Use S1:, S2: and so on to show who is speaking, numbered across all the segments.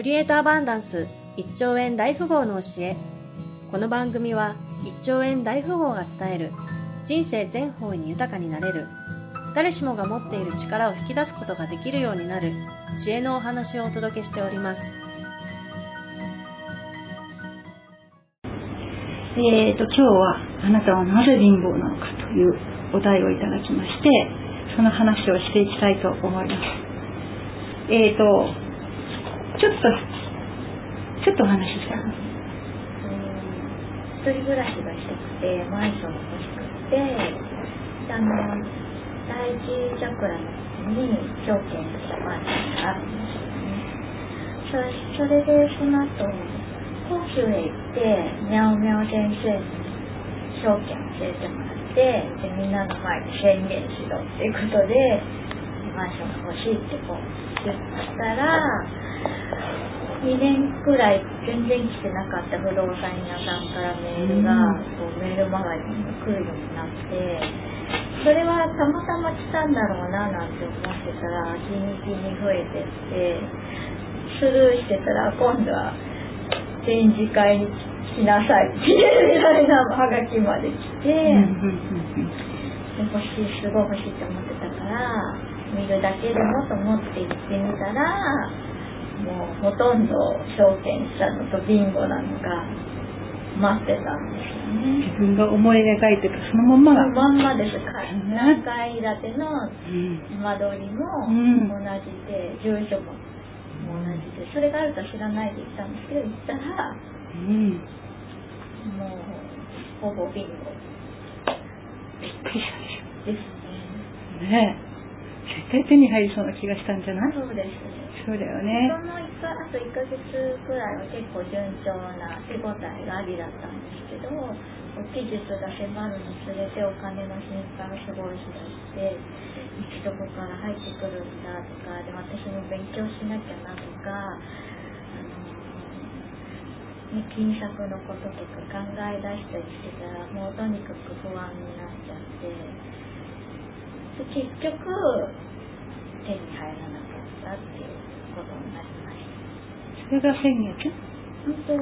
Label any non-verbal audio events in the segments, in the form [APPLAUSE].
S1: クリエイトアバンダンス1兆円大富豪の教え。この番組は1兆円大富豪が伝える人生全方位に豊かになれる誰しもが持っている力を引き出すことができるようになる知恵のお話をお届けしております。
S2: えーと、今日はあなたはなぜ貧乏なのかというお題をいただきましてその話をしていきたいと思います。えーとちょっとちょっとお話ししたい
S3: 一人暮らしがしたくてマンションが欲しくてあの第一チャクラのに証券したマンションがあるんですよね。それでその後講習へ行ってミャオミャオ先生に証券教えてもらってでみんなの前で宣言しろっていうことでマンションが欲しいってこう言ったら2年くらい全然来てなかった不動産屋さんからメールが、こうメールマガジンが来るようになってそれはたまたま来たんだろうななんて思ってたら日に日に増えてってスルーしてたら今度は展示会に来なさいっていうみたいなハガキまで来て、で欲しいすごい欲しいと思ってたから見るだけでもと思って行ってみたらもうほとんど証券したのとビンゴなのが待ってたんですよね。
S2: 自分が思い描いてたそのまんまが
S3: まんまですか。何階建ての間取りも同じで、住所も同じで、それがあると知らないで行ったんですけど、行ったら、
S2: うん、
S3: もう、ほぼビンゴ。
S2: びっくりした
S3: でしょ。です
S2: ね。ねえ。絶対手に入りそうな気がしたんじゃない？
S3: そうですね。
S2: そうだよね。
S3: その1かあと1ヶ月くらいは結構順調な手応えがありだったんですけど期日が迫るにつれてお金の心配がすごいしだしていつどこから入ってくるんだとかで私も勉強しなきゃなとか、金策のこととか考え出したりしてたらもうとにかく不安になっちゃってで結局手に入らなかったっていうことになりました。それが先月？本当、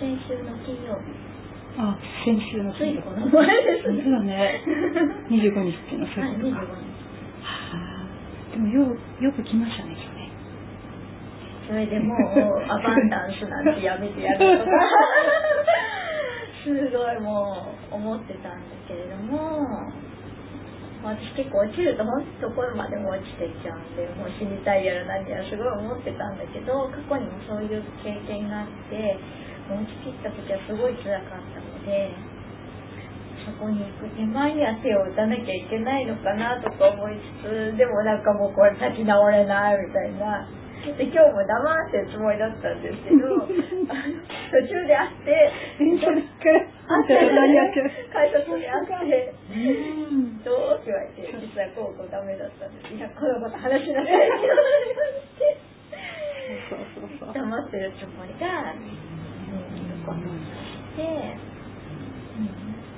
S3: 先週の金曜日。
S2: あ、先週の
S3: 金曜日。この前です
S2: ね。そうだね。25日っていうのはそういうことか。はい、でもよよく来ましたね、今日ね。
S3: それでもう、アバンダンスなんてやめてやるとか、[LAUGHS] すごいもう思ってたんだけれども、私結構落ちると本当ところまでも落ちてっちゃうんでもう死にたいやら何やらすごい思ってたんだけど過去にもそういう経験があって落ちきった時はすごい辛かったのでそこに行く手前には手を打たなきゃいけないのかなとか思いつつでもなんかもうこれ立ち直れないみたいな。で今日も黙ってるつもりだったんですけど [LAUGHS] 途中で会って
S2: あって何やって
S3: 改札に会ってどうって言われて実はこうこうダメだったんです。いやこのこと話しなさいって。言われて黙ってるつもりが、うん、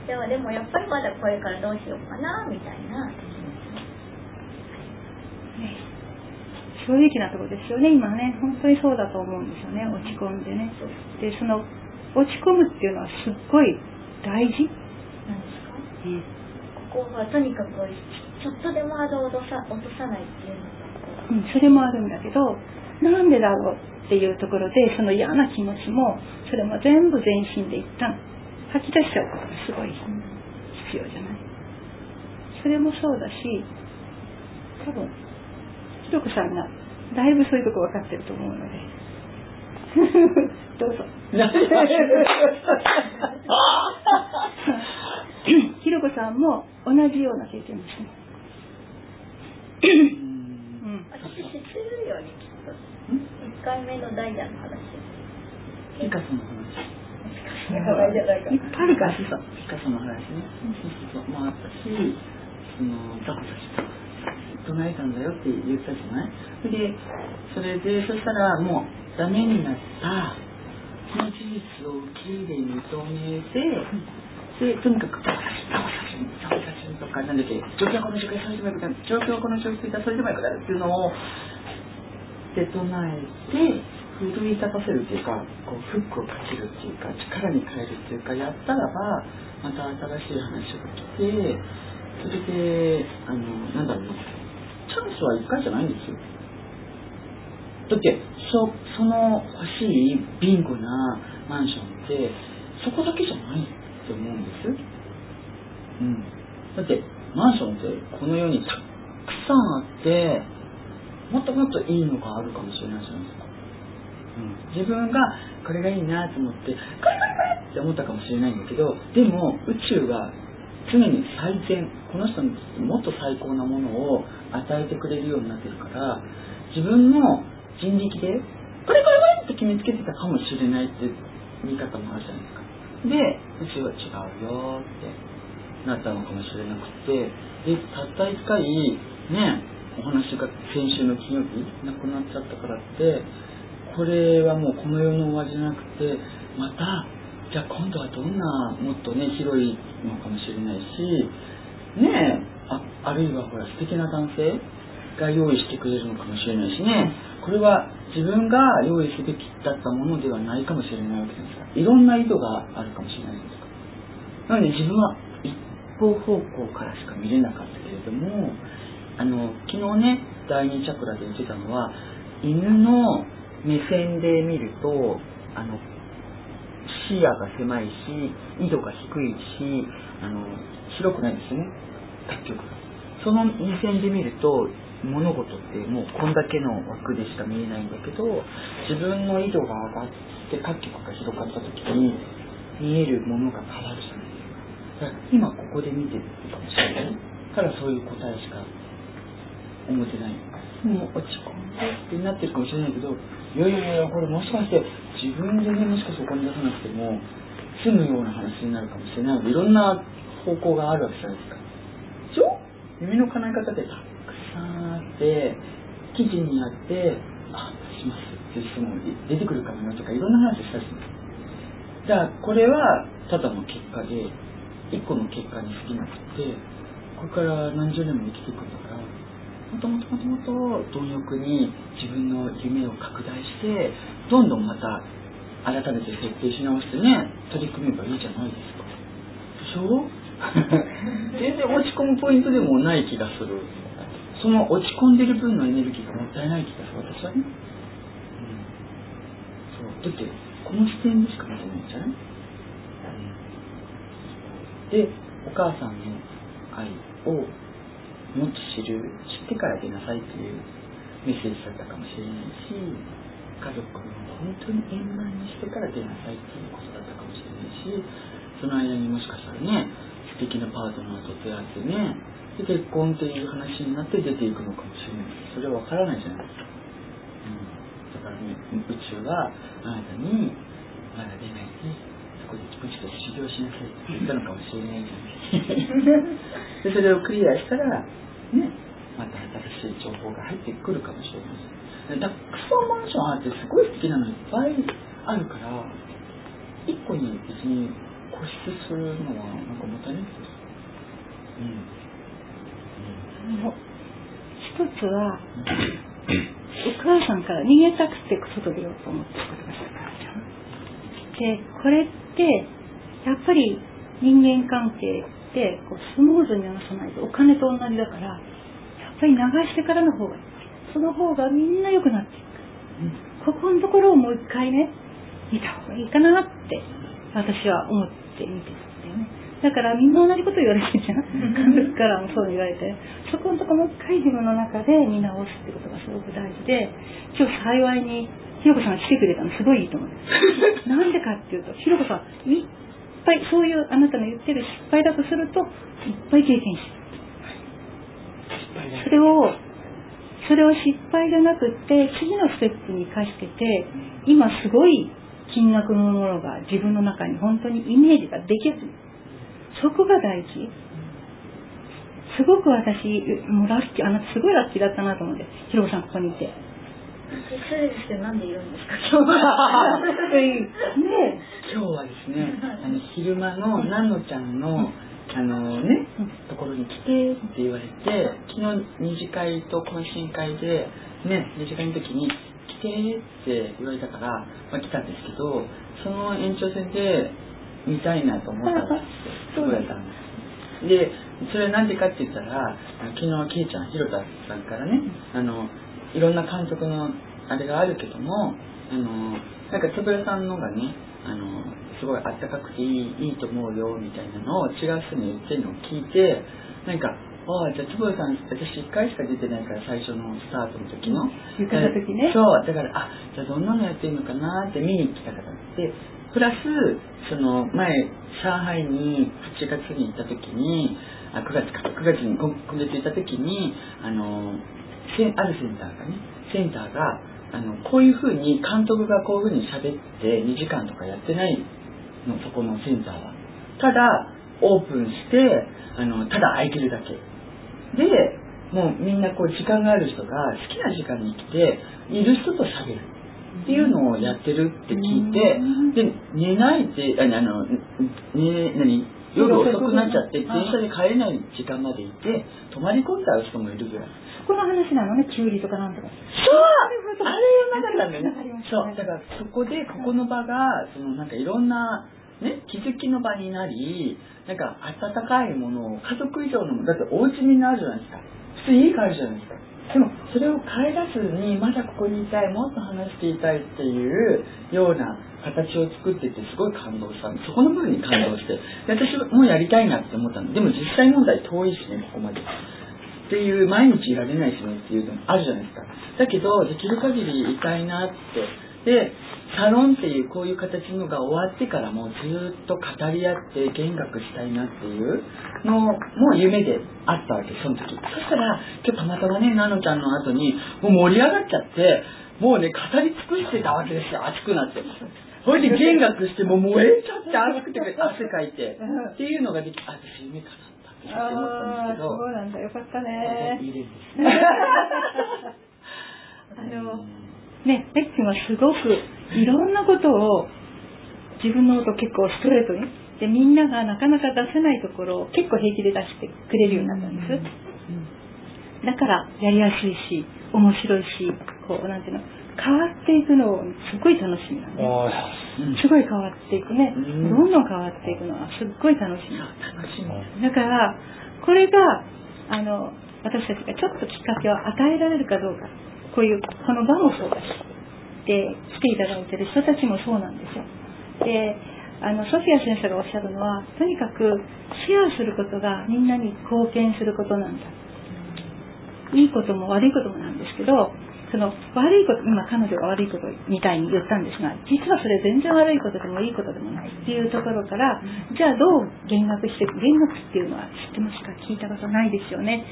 S3: でもでもやっぱりまだこれからどうしようかなみたいな。
S2: 正直なところですよね今ね。本当にそうだと思うんですよね落ち込んでね。でその落ち込むっていうのはすっごい大事。
S3: なんですか、うん、ここはとにかくちょっとでもハードを落とさ落とさないっていうの
S2: が、うん、それもあるんだけどなんでだろうっていうところでその嫌な気持ちもそれも全部全身で一旦吐き出しちゃうことがすごい必要じゃない？それもそうだし多分ひろこさんがだいぶそういうとこ分かってると思うので。[LAUGHS] どうぞ。[LAUGHS] [LAUGHS] ひろこさんも同じような経験ですね。
S3: うん私知ってるよねきっと1回目のダイヤの話
S4: ピカソの話
S2: いっぱいあるから
S4: ピカソの話ねそうそうそうまあ私そのザコザコ唱えたんだよって言ったじゃないでそれでそしたらもうダメになったその事実を受け入れ認めてでとにかく「ザコ写真ザコ写真」とかなんだっけ状況はこの状況それでもよくなる状況はこの状況それでもよくなるっていうのをで唱えて奮い立たせるっていうかこうフックをかけるっていうか力に変えるっていうかやったらばまた新しい話が来てそれであのなんだろうなチャンスは1回じゃないんですよ。だってそその欲しいビンゴなマンションってそこだけじゃないって思うんですうん。だってマンションってこの世にたくさんあってもっともっといいのがあるかもしれないじゃないですか。うん、自分がこれがいいなと思ってこれこれこれって思ったかもしれないんだけどでも宇宙が常に最善この人にもっと最高なものを与えてくれるようになってるから自分の人力でこれこれこれって決めつけてたかもしれないって見方もあるじゃないですか。で宇宙は違うよってなったのかもしれなくてでたった一回ねお話が先週の金曜日亡くなっちゃったからってこれはもうこの世の終わりじゃなくてまたじゃあ今度はどんなもっとね広いのかもしれないしねえああるいはほら素敵な男性が用意してくれるのかもしれないしね。これは自分が用意すべきだったものではないかもしれないわけですからいろんな意図があるかもしれないですか？なので自分は一方方向からしか見れなかったけれどもあの昨日ね第二チャクラで言ってたのは犬の目線で見るとあの視野が狭いし緯度が低いしあの広くないですよね。各局。がその目線で見ると物事ってもうこんだけの枠でしか見えないんだけど自分の緯度が上がって各局が広がった時に見えるものが変わる。[LAUGHS] 今ここで見てるかもしれないからそういう答えしか思ってないもう落ち込んでってなってるかもしれないけどいやいやいやこれもしかして自分でねもしかしてお金出さなくても済むような話になるかもしれないのでい。ろんな方向があるわけじゃないですか。でしょ夢の叶え方ってたくさんあって記事にあってあしますっていう人も出てくるかもよとかいろんな話したしじゃあこれはただの結果で一個の結果に過ぎなくてこれから何十年も生きていくんだからもともともともと貪欲に自分の夢を拡大してどんどんまた改めて設定し直してね取り組めばいいじゃないですか。でしょ？[LAUGHS] 全然落ち込むポイントでもない気がする。その落ち込んでる分のエネルギーがもったいない気がする。私はね、うん、そう。だってこの視点でしか見てないんじゃない、でお母さんの愛をもっと知る知ってから出なさいというメッセージだったかもしれないし家族を本当に円満にしてから出なさいっていうことだったかもしれないしその間にもしかしたらね素敵なパートナーと出会ってねで結婚っていう話になって出ていくのかもしれない。それは分からないじゃないですか、うん、だからね宇宙はあなたにまだ出ないでそこでもうちょっと修行しなさいって言ったのかもしれないじゃないで [LAUGHS] それをクリアしたらねまた新しい情報が入ってくるかもしれないたくさんマンションあってすごい素敵なのいっぱいあるから一個に別に固執するのはなんかもったいないですうん、
S2: うん、一つはお母さんから逃げたくて外出ようと思ったことがあったでこれってやっぱり人間関係ってこうスムーズに流さないとお金と同じだからやっぱり流してからの方がいいその方がみんな良くなっていく、うん、ここのところをもう一回ね見た方がいいかなって私は思って見てたんだよね。だからみんな同じこと言われてるじゃん。監督からもそう言われて。そこのところもう一回自分の中で見直すってことがすごく大事で今日幸いにひろこさんが来てくれたのすごいいいと思うんです。なんでかっていうとひろこさんいっぱいそういうあなたの言ってる失敗だとするといっぱい経験してそれをそれを失敗じゃなくって次のステップに生かしてて今すごい金額のものが自分の中に本当にイメージができる。そこが大事。すごく私もうラッキーあなたすごいラッキーだったなと思ってひろこさんここにいて
S3: 失礼ですけどなんでいるんですか？今日は。[LAUGHS]
S2: ね
S4: 今日はですねあの昼間のナノちゃんのあのね、ところに来てって言われて昨日二次会と懇親会でね二次会の時に来来てって言われたから、まあ、来たんですけどその延長線で見たいなと思ったらって言われたんです。でそれは何でかって言ったら昨日ケイちゃん広田さんからねあのいろんな監督のあれがあるけどもあのなんかつぶらさんのがねあのすごいあったかくていいいいと思うよみたいなのを違う人に言ってるのを聞いてなんかああじゃあつぶらさん私1回しか出てないから最初のスタートの時の
S2: 言った時ね。
S4: そうだからあじゃあどんなのやってるのかなって見に来た方でプラスその前上海に8月に行った時にあ9月か9月に今今月行った時にあのせあるセンターがね。センターがあのこういうふうに監督がこういうふうに喋って2時間とかやってないのそこのセンターは。ただオープンしてあのただ空いてるだけ。でもうみんなこう時間がある人が好きな時間に来ている人と喋るっていうのをやってるって聞いてで寝ないってああの、ね、何夜遅くなっちゃって電車で帰れない時間までいて泊まり込んじゃう人もいるぐらい。
S2: そこの話なのね、キュウリとかなんとか。
S4: そうあれがなかったんだよねそうだからそこでここの場がそのなんかいろんなね気づきの場になりなんか温かいものを家族以上のものだってお家みんなあるじゃないですか。普通家帰るじゃないですか。でもそれを帰らずにまだここにいたいもっと話していたいっていうような形を作っててすごい感動したそこの部分に感動して。で私もやりたいなって思ったんででも実際問題遠いしねここまでっていう毎日いられないしねっていうのもあるじゃないですか。だけどできる限りいたいなって。でサロンっていうこういう形のが終わってからもずっと語り合って見学したいなっていうのも夢であったわけその時。そしたら今日たまたまねナノちゃんの後にもう盛り上がっちゃってもうね語り尽くしてたわけですよ。熱くなって。それで見学してもう燃えちゃって熱くて汗かいて。っていうのができあ私夢かなったって思ったんですけど
S2: そうなんだ、よかったね。あの、[LAUGHS] ね、ベッキーはすごくいろんなことを自分のこと結構ストレートに、で、みんながなかなか出せないところを結構平気で出してくれるようになったんです。だからやりやすいし、面白いし、こう、なんていうの、変わっていくのすごい楽しみなんで。
S5: あ
S2: すごい変わっていくね。
S4: うん
S2: どんどん変わっていくのはすっごい楽しみ。
S4: 楽しみ
S2: だから、これが、あの、私たちがちょっときっかけを与えられるかどうか。こういう、この場もそうだし。で、来ていただいてる人たちもそうなんですよ。で、あの、ソフィア先生がおっしゃるのは、とにかくシェアすることがみんなに貢献することなんだ。いいことも悪いこともなんですけど、その悪いこと、今彼女が悪いことみたいに言ったんですが、実はそれ全然悪いことでもいいことでもないっていうところから、じゃあどう弦楽していく、弦楽っていうのは知ってますか？聞いたことないですよね。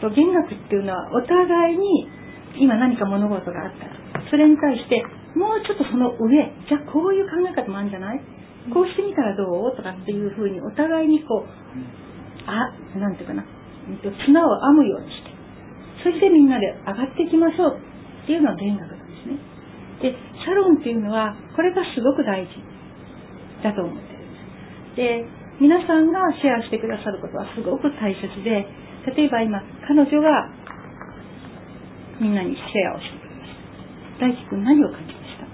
S2: と弦楽っていうのはお互いに今何か物事があったら、それに対してもうちょっとその上、じゃあこういう考え方もあるんじゃない？こうしてみたらどう？とかっていうふうにお互いにこう、あ、なんていうかな、綱を編むようにして、そしてみんなで上がっていきましょう。っていうのは弦楽なんですね。で、サロンっていうのは、これがすごく大事だと思ってるんです。で、皆さんがシェアしてくださることはすごく大切で、例えば今、彼女がみんなにシェアをしてくれました。大輝くん何を感じました？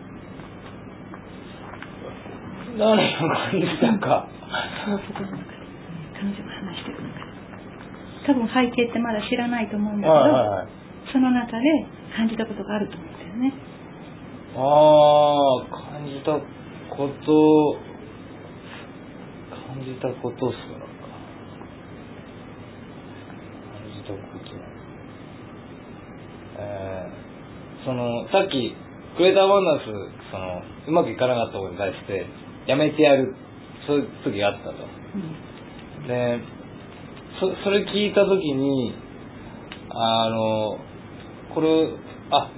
S5: 何を感じたか。
S2: そのことの中で、彼女が話していく中で。多分背景ってまだ知らないと思うんだけど、
S5: はいはいはい。
S2: その中で感じたことがあると思うんだよね。
S5: ああ、感じたこと、感じたことっすか。感じたこと。えー、その、さっき、クレーターバンダンス、その、うまくいかなかったことに対して、やめてやる、そういう時があったと。
S2: うん
S5: で、そ、それ聞いたときに、あの、これ、あ、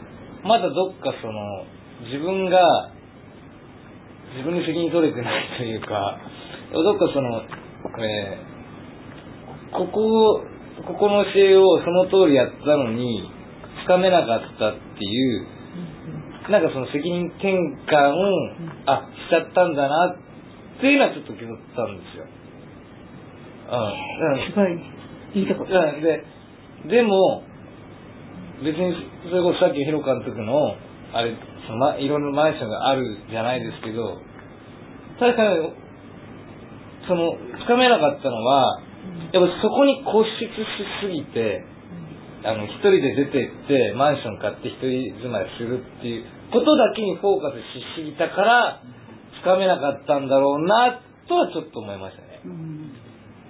S5: まだどっかその、自分が、自分に責任取れてないというか、どっかその、えーここ、ここの教えをその通りやったのに、つかめなかったっていう、なんかその責任転換を、あ、しちゃったんだなっていうのはちょっと気づったんですよ。うん。うん
S2: すごいね。いいとこ。
S5: うんで、でも、別に、それこそさっきヒロ監督の、あれ、そのま、いろんなマンションがあるじゃないですけど、確かに、その、つかめなかったのは、やっぱそこに固執しすぎて、あの、一人で出てって、マンション買って一人住まいするっていうことだけにフォーカスしすぎたから、つかめなかったんだろうな、とはちょっと思いましたね。
S2: うん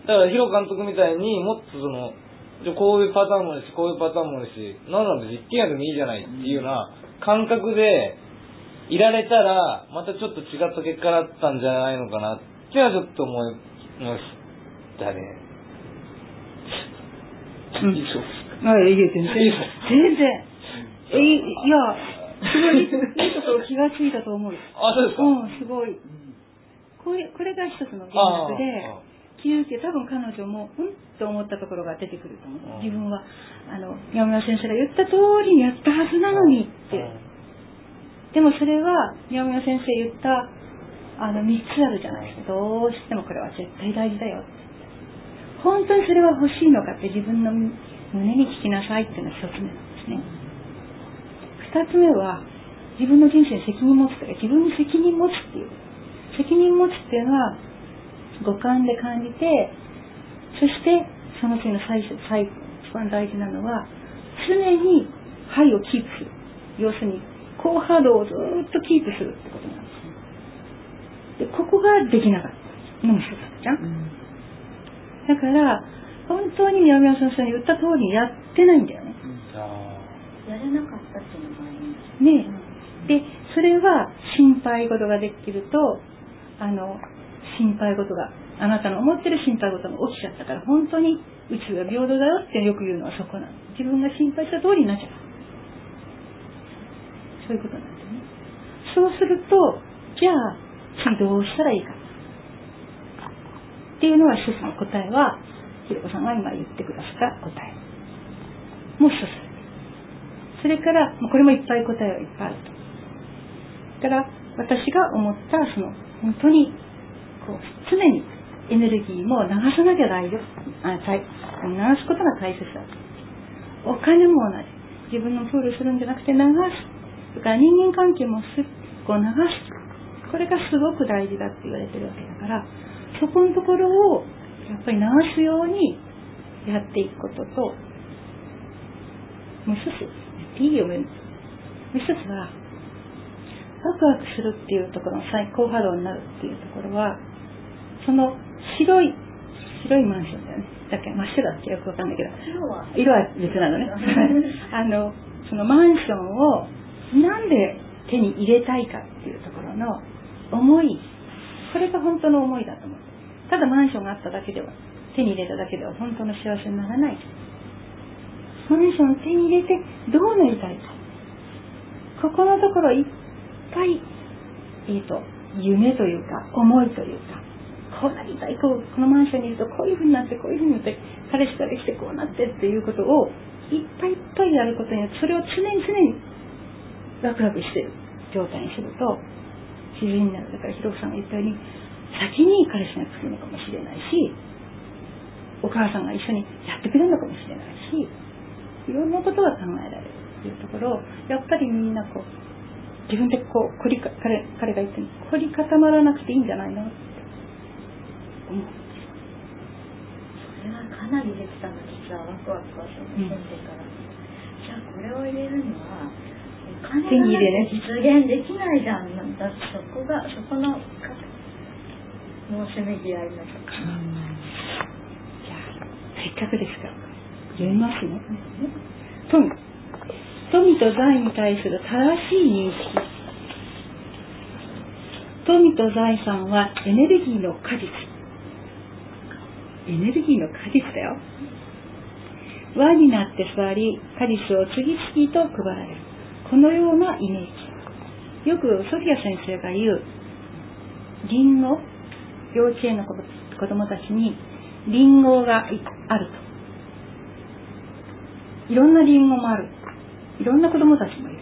S5: だから、ヒロ監督みたいにもっとその、じゃあこういうパターンもあるし、こういうパターンもあるし、なんなんで実験やでもいいじゃないっていうような感覚でいられたら、またちょっと違った結果だったんじゃないのかなってはちょっと思いましたね。
S2: うん。
S5: 以上。です
S2: あいや全然。全然。[LAUGHS] えいいやすごいいいところ気がついたと思う。
S5: あ、そうですか、
S2: うんすごい。これこれが一つの原則で
S5: あ
S2: 気づけ多分彼女もうんと思ったところが出てくると思
S5: う。
S2: 自分はあの山村先生が言った通りにやったはずなのにって。でもそれは山村先生言ったあの3つあるじゃないですか。どうしてもこれは絶対大事だよ本当にそれは欲しいのかって自分の胸に聞きなさいっていうのが1つ目なんですね。2つ目は自分の人生に責任持つとか自分に責任持つっていう。責任持つっていうのは五感で感じてそしてその次の最初最後一番大事なのは常に肺をキープする。要するに高波動をずーっとキープするってことなんですね。でここができなかったのも一つじゃん、だから本当に宮宮先生に言った通りにやってないんだよね。
S5: あ
S3: やれなかったっていうのもあります。
S2: ねえ。でそれは心配事ができるとあの心配事があなたの思ってる心配事が起きちゃったから本当に宇宙が平等だよってよく言うのはそこなの。自分が心配した通りになっちゃうそういうことなんですね。そうするとじゃあ次どうしたらいいかっていうのは一つの答えはひろこさんが今言ってくださった答え。もう一つそれから、これもいっぱい答えはいっぱいあると。だから、私が思った、その、本当に、こう、常にエネルギーも流さなきゃ大丈夫。あ流すことが大切だ。お金も同じ。自分のプールするんじゃなくて流す。それから人間関係もすこう流す。これがすごく大事だって言われてるわけだから、そこのところを、やっぱり流すようにやっていくことと、もう一つ、いいよ、もう一つは、ワクワクするっていうところの最高波動になるっていうところは、その白い、白いマンションだよね。だっけ？真っ白だっけよくわかんないけど、
S3: 色は
S2: 別なのね。あの、そのマンションをなんで手に入れたいかっていうところの思い、これが本当の思いだと思う。ただマンションがあっただけでは、手に入れただけでは本当の幸せにならない。マンションを手に入れてどうなりたいか。ここのところいっぱい、えっ、と、夢というか、思いというか、こうなりたい、こう、このマンションにいるとこういうふうになって、こういうふうになって、彼氏ができてこうなってっていうことを、いっぱいいっぱいやることによって、それを常に常にワクワクしてる状態にすると、自然になる。だから、ひろこさんが言ったように、先に彼氏が来るのかもしれないし、お母さんが一緒にやってくれるのかもしれないし、いろんなことが考えられるっていうところを、やっぱりみんなこう、自分でこう、凝りか、彼彼が言ったように、凝り固まらなくていいんじゃないのう。
S3: それはかなりできたの実はワクワクはその先生から、じゃあこれを入れるにはお金がないと実現できないじゃんだってそこがそこのかもうせめぎ合いのとか
S2: じゃあ、せっかくですから、読みますね。富。富と財に対する正しい認識。富と財産はエネルギーの果実。エネルギーの果実だよ。輪になって座り、果実を次々と配られる。このようなイメージ。よくソフィア先生が言う、リンゴ、幼稚園の子供たちにリンゴがあると。いろんなリンゴもある。いろんな子供たちもいる。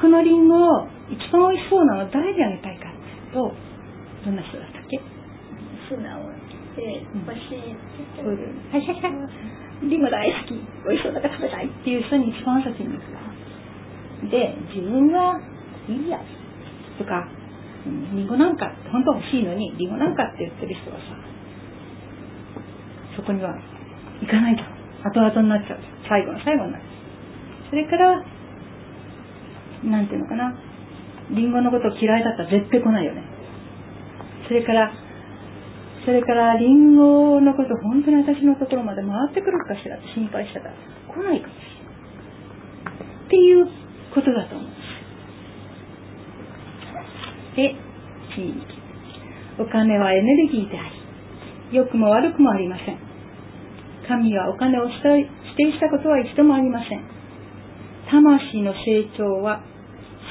S2: このリンゴを一番美味しそうなのは誰にあげたいかっていうと、どんな人だったっけ？
S3: 素直で欲しいって
S2: ういうはいはいはい。リンゴ大好き。美味しそうだから食べたいっていう人に一番先に行く。で、自分はいいや、とか、リンゴなんか、本当欲しいのに、リンゴなんかって言ってる人はさ、そこには行かないと。後々になっちゃう。最後の最後になる。それから、なんていうのかな。リンゴのこと嫌いだったら絶対来ないよね。それから、それから、リンゴのこと本当に私のところまで回ってくるかしらって心配したら来ないかもしれない。っていうことだと思う。で、地域。お金はエネルギーであり、良くも悪くもありません。神はお金を指定したことは一度もありません。魂の成長は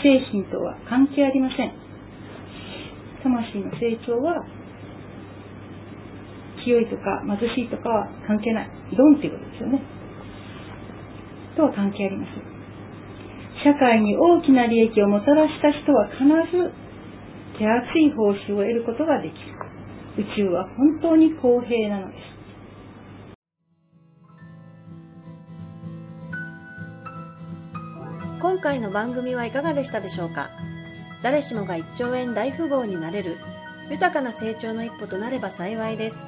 S2: 精神とは関係ありません。魂の成長は清いとか貧しいとかは関係ない。論っていうことですよね。とは関係ありません。社会に大きな利益をもたらした人は必ず手厚い報酬を得ることができる。宇宙は本当に公平なのです。
S1: 今回の番組はいかがでしたでしょうか誰しもが1兆円大富豪になれる豊かな成長の一歩となれば幸いです。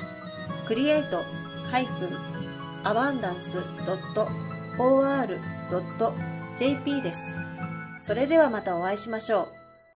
S1: create-abundance.or.jp です。それではまたお会いしましょう。